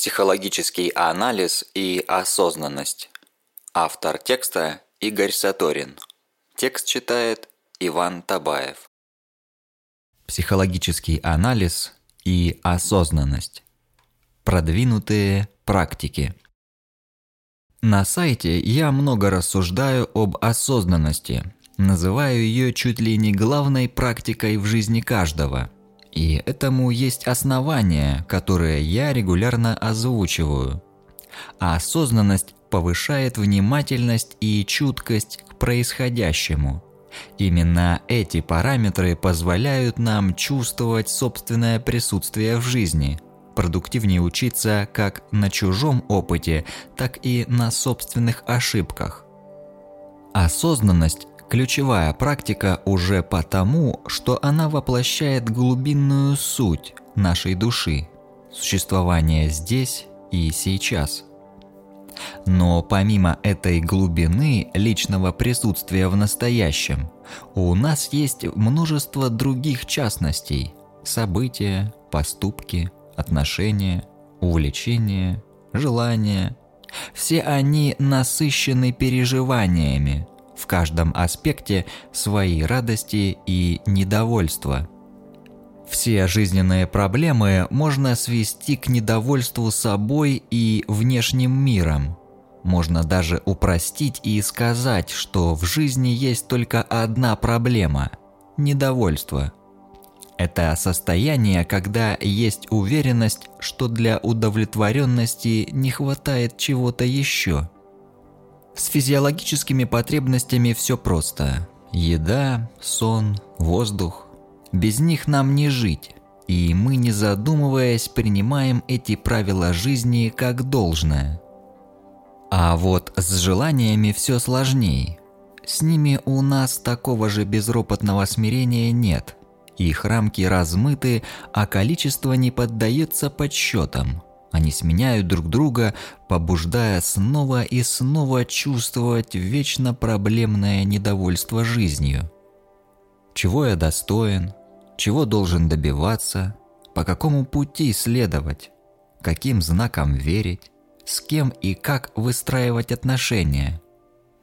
Психологический анализ и осознанность. Автор текста Игорь Саторин. Текст читает Иван Табаев. Психологический анализ и осознанность. Продвинутые практики. На сайте я много рассуждаю об осознанности, называю ее чуть ли не главной практикой в жизни каждого – и этому есть основания, которые я регулярно озвучиваю. А осознанность повышает внимательность и чуткость к происходящему. Именно эти параметры позволяют нам чувствовать собственное присутствие в жизни, продуктивнее учиться как на чужом опыте, так и на собственных ошибках. Осознанность Ключевая практика уже потому, что она воплощает глубинную суть нашей души, существование здесь и сейчас. Но помимо этой глубины личного присутствия в настоящем, у нас есть множество других частностей – события, поступки, отношения, увлечения, желания. Все они насыщены переживаниями, каждом аспекте свои радости и недовольства. Все жизненные проблемы можно свести к недовольству собой и внешним миром. Можно даже упростить и сказать, что в жизни есть только одна проблема – недовольство. Это состояние, когда есть уверенность, что для удовлетворенности не хватает чего-то еще – с физиологическими потребностями все просто. Еда, сон, воздух. Без них нам не жить. И мы, не задумываясь, принимаем эти правила жизни как должное. А вот с желаниями все сложнее. С ними у нас такого же безропотного смирения нет. Их рамки размыты, а количество не поддается подсчетам. Они сменяют друг друга, побуждая снова и снова чувствовать вечно проблемное недовольство жизнью. Чего я достоин? Чего должен добиваться? По какому пути следовать? Каким знаком верить? С кем и как выстраивать отношения?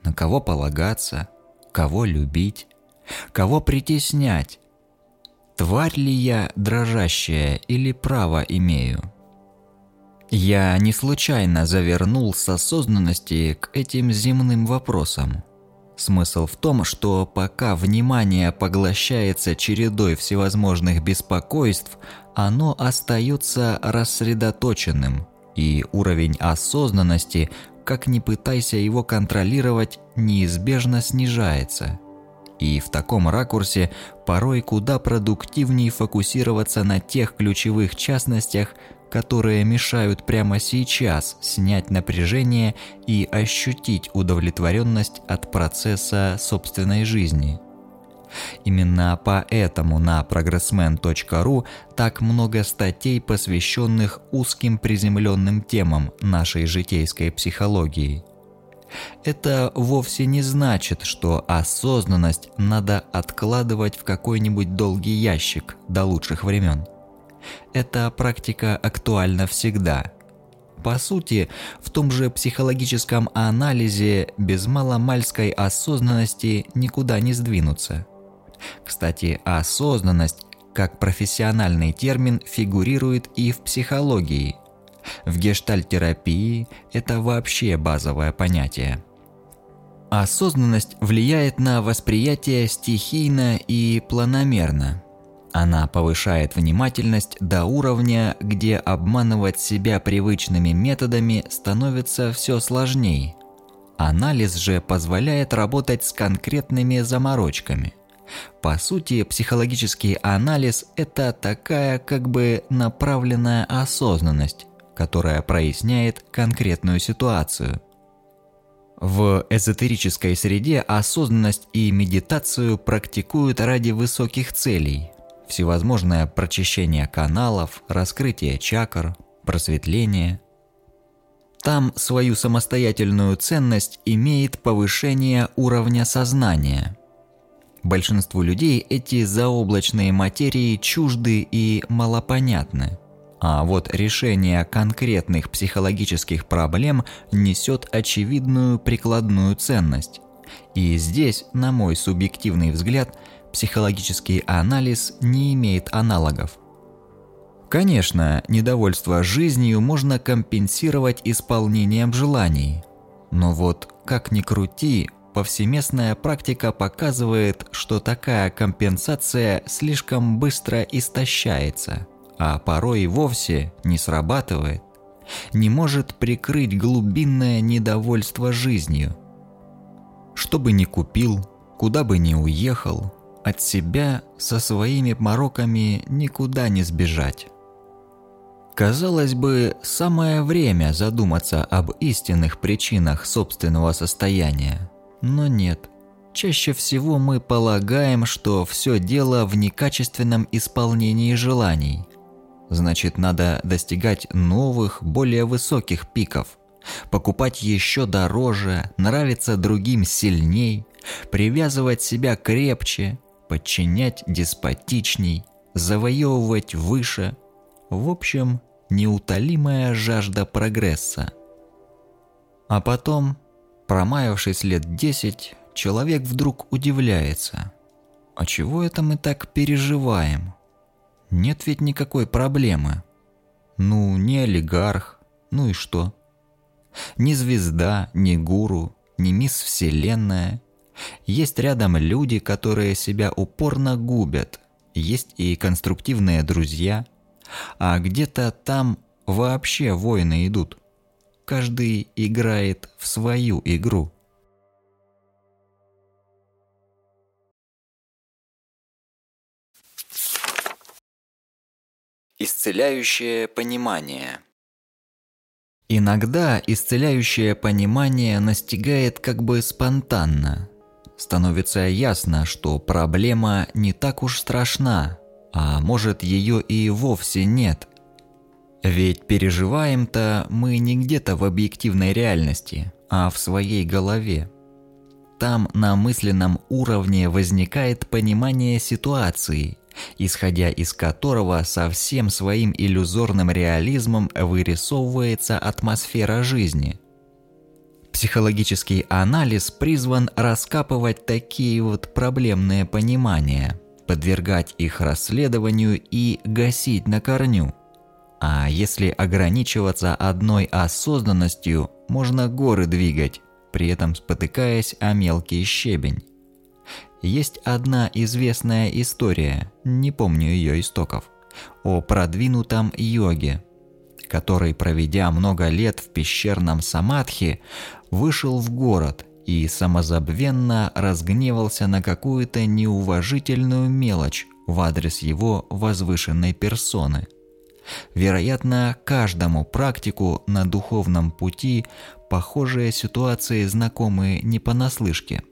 На кого полагаться? Кого любить? Кого притеснять? Тварь ли я дрожащая или право имею? Я не случайно завернул с осознанности к этим земным вопросам. Смысл в том, что пока внимание поглощается чередой всевозможных беспокойств, оно остается рассредоточенным, и уровень осознанности, как ни пытайся его контролировать, неизбежно снижается. И в таком ракурсе порой куда продуктивнее фокусироваться на тех ключевых частностях, которые мешают прямо сейчас снять напряжение и ощутить удовлетворенность от процесса собственной жизни. Именно поэтому на progressman.ru так много статей, посвященных узким приземленным темам нашей житейской психологии. Это вовсе не значит, что осознанность надо откладывать в какой-нибудь долгий ящик до лучших времен – эта практика актуальна всегда. По сути, в том же психологическом анализе без маломальской осознанности никуда не сдвинуться. Кстати, осознанность как профессиональный термин фигурирует и в психологии. В гештальтерапии это вообще базовое понятие. Осознанность влияет на восприятие стихийно и планомерно – она повышает внимательность до уровня, где обманывать себя привычными методами становится все сложнее. Анализ же позволяет работать с конкретными заморочками. По сути, психологический анализ – это такая как бы направленная осознанность, которая проясняет конкретную ситуацию. В эзотерической среде осознанность и медитацию практикуют ради высоких целей – всевозможное прочищение каналов, раскрытие чакр, просветление. Там свою самостоятельную ценность имеет повышение уровня сознания. Большинству людей эти заоблачные материи чужды и малопонятны. А вот решение конкретных психологических проблем несет очевидную прикладную ценность. И здесь, на мой субъективный взгляд, психологический анализ не имеет аналогов. Конечно, недовольство жизнью можно компенсировать исполнением желаний. Но вот как ни крути, повсеместная практика показывает, что такая компенсация слишком быстро истощается, а порой и вовсе не срабатывает, не может прикрыть глубинное недовольство жизнью. Что бы ни купил, куда бы ни уехал, от себя со своими мороками никуда не сбежать. Казалось бы, самое время задуматься об истинных причинах собственного состояния. Но нет. Чаще всего мы полагаем, что все дело в некачественном исполнении желаний. Значит, надо достигать новых, более высоких пиков. Покупать еще дороже, нравиться другим сильней, привязывать себя крепче, подчинять деспотичней, завоевывать выше. В общем, неутолимая жажда прогресса. А потом Промаявшись лет десять, человек вдруг удивляется. А чего это мы так переживаем? Нет ведь никакой проблемы. Ну, не олигарх, ну и что? Ни звезда, ни гуру, ни мисс Вселенная. Есть рядом люди, которые себя упорно губят. Есть и конструктивные друзья. А где-то там вообще войны идут каждый играет в свою игру. Исцеляющее понимание Иногда исцеляющее понимание настигает как бы спонтанно. Становится ясно, что проблема не так уж страшна, а может ее и вовсе нет – ведь переживаем-то мы не где-то в объективной реальности, а в своей голове. Там на мысленном уровне возникает понимание ситуации, исходя из которого со всем своим иллюзорным реализмом вырисовывается атмосфера жизни. Психологический анализ призван раскапывать такие вот проблемные понимания, подвергать их расследованию и гасить на корню – а если ограничиваться одной осознанностью, можно горы двигать, при этом спотыкаясь о мелкий щебень. Есть одна известная история, не помню ее истоков, о продвинутом йоге, который, проведя много лет в пещерном самадхи, вышел в город и самозабвенно разгневался на какую-то неуважительную мелочь в адрес его возвышенной персоны – Вероятно, каждому практику на духовном пути похожие ситуации знакомы не понаслышке.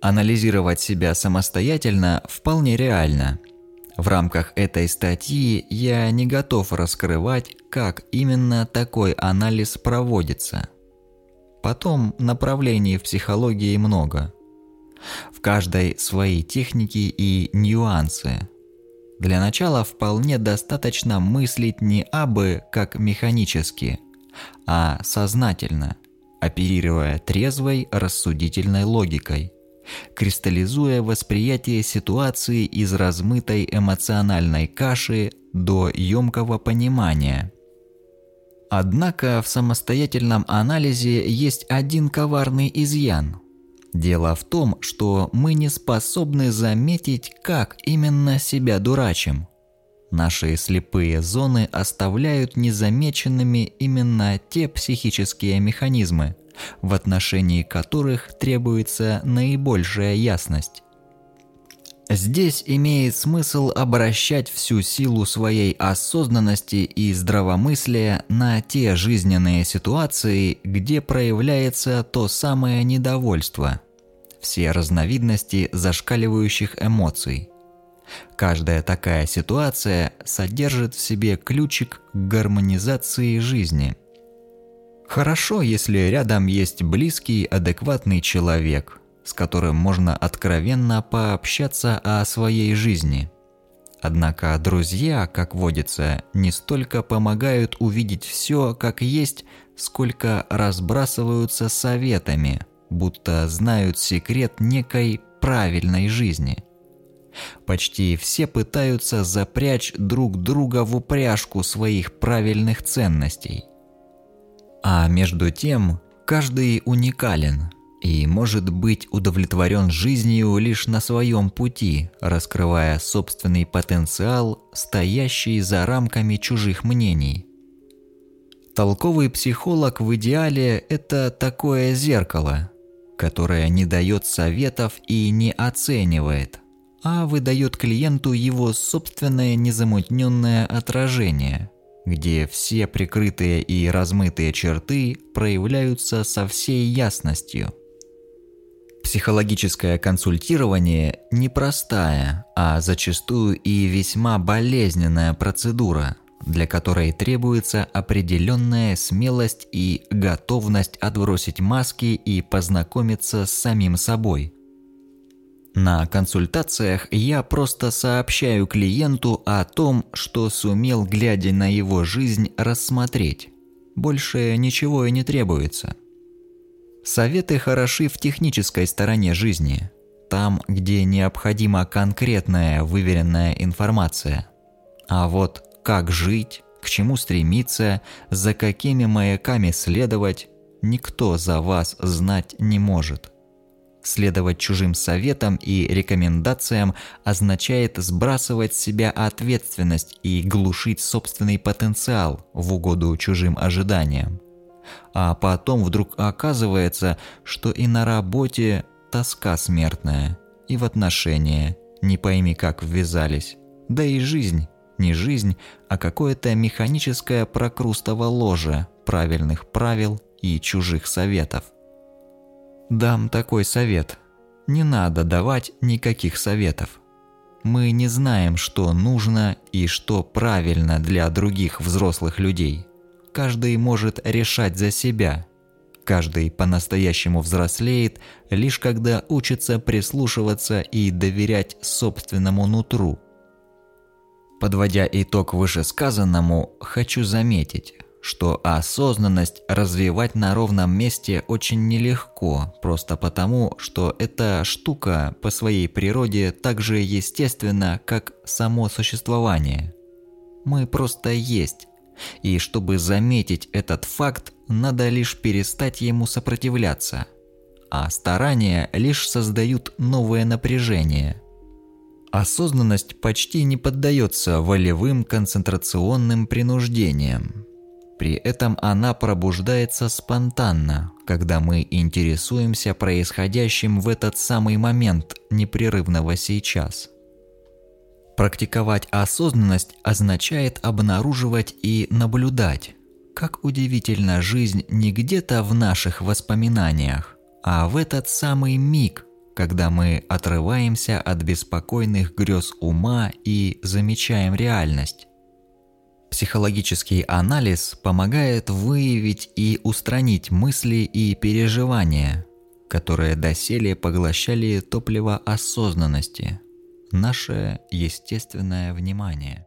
Анализировать себя самостоятельно вполне реально. В рамках этой статьи я не готов раскрывать, как именно такой анализ проводится. Потом направлений в психологии много. В каждой свои техники и нюансы – для начала вполне достаточно мыслить не абы как механически, а сознательно, оперируя трезвой рассудительной логикой, кристаллизуя восприятие ситуации из размытой эмоциональной каши до емкого понимания. Однако в самостоятельном анализе есть один коварный изъян – Дело в том, что мы не способны заметить, как именно себя дурачим. Наши слепые зоны оставляют незамеченными именно те психические механизмы, в отношении которых требуется наибольшая ясность. Здесь имеет смысл обращать всю силу своей осознанности и здравомыслия на те жизненные ситуации, где проявляется то самое недовольство – все разновидности зашкаливающих эмоций. Каждая такая ситуация содержит в себе ключик к гармонизации жизни. Хорошо, если рядом есть близкий, адекватный человек, с которым можно откровенно пообщаться о своей жизни. Однако друзья, как водится, не столько помогают увидеть все, как есть, сколько разбрасываются советами, будто знают секрет некой правильной жизни. Почти все пытаются запрячь друг друга в упряжку своих правильных ценностей. А между тем, каждый уникален – и может быть удовлетворен жизнью лишь на своем пути, раскрывая собственный потенциал, стоящий за рамками чужих мнений. Толковый психолог в идеале – это такое зеркало, которое не дает советов и не оценивает, а выдает клиенту его собственное незамутненное отражение – где все прикрытые и размытые черты проявляются со всей ясностью – Психологическое консультирование непростая, а зачастую и весьма болезненная процедура, для которой требуется определенная смелость и готовность отбросить маски и познакомиться с самим собой. На консультациях я просто сообщаю клиенту о том, что сумел, глядя на его жизнь, рассмотреть. Больше ничего и не требуется – Советы хороши в технической стороне жизни, там, где необходима конкретная выверенная информация. А вот как жить, к чему стремиться, за какими маяками следовать, никто за вас знать не может. Следовать чужим советам и рекомендациям означает сбрасывать с себя ответственность и глушить собственный потенциал в угоду чужим ожиданиям. А потом вдруг оказывается, что и на работе тоска смертная, и в отношения не пойми как ввязались. Да и жизнь, не жизнь, а какое-то механическое прокрустово ложе правильных правил и чужих советов. Дам такой совет. Не надо давать никаких советов. Мы не знаем, что нужно и что правильно для других взрослых людей каждый может решать за себя. Каждый по-настоящему взрослеет, лишь когда учится прислушиваться и доверять собственному нутру. Подводя итог вышесказанному, хочу заметить, что осознанность развивать на ровном месте очень нелегко, просто потому, что эта штука по своей природе так же естественна, как само существование. Мы просто есть, и чтобы заметить этот факт, надо лишь перестать ему сопротивляться. А старания лишь создают новое напряжение. Осознанность почти не поддается волевым концентрационным принуждениям. При этом она пробуждается спонтанно, когда мы интересуемся происходящим в этот самый момент непрерывного сейчас – Практиковать осознанность означает обнаруживать и наблюдать. Как удивительно жизнь не где-то в наших воспоминаниях, а в этот самый миг, когда мы отрываемся от беспокойных грез ума и замечаем реальность. Психологический анализ помогает выявить и устранить мысли и переживания, которые доселе поглощали топливо осознанности – наше естественное внимание.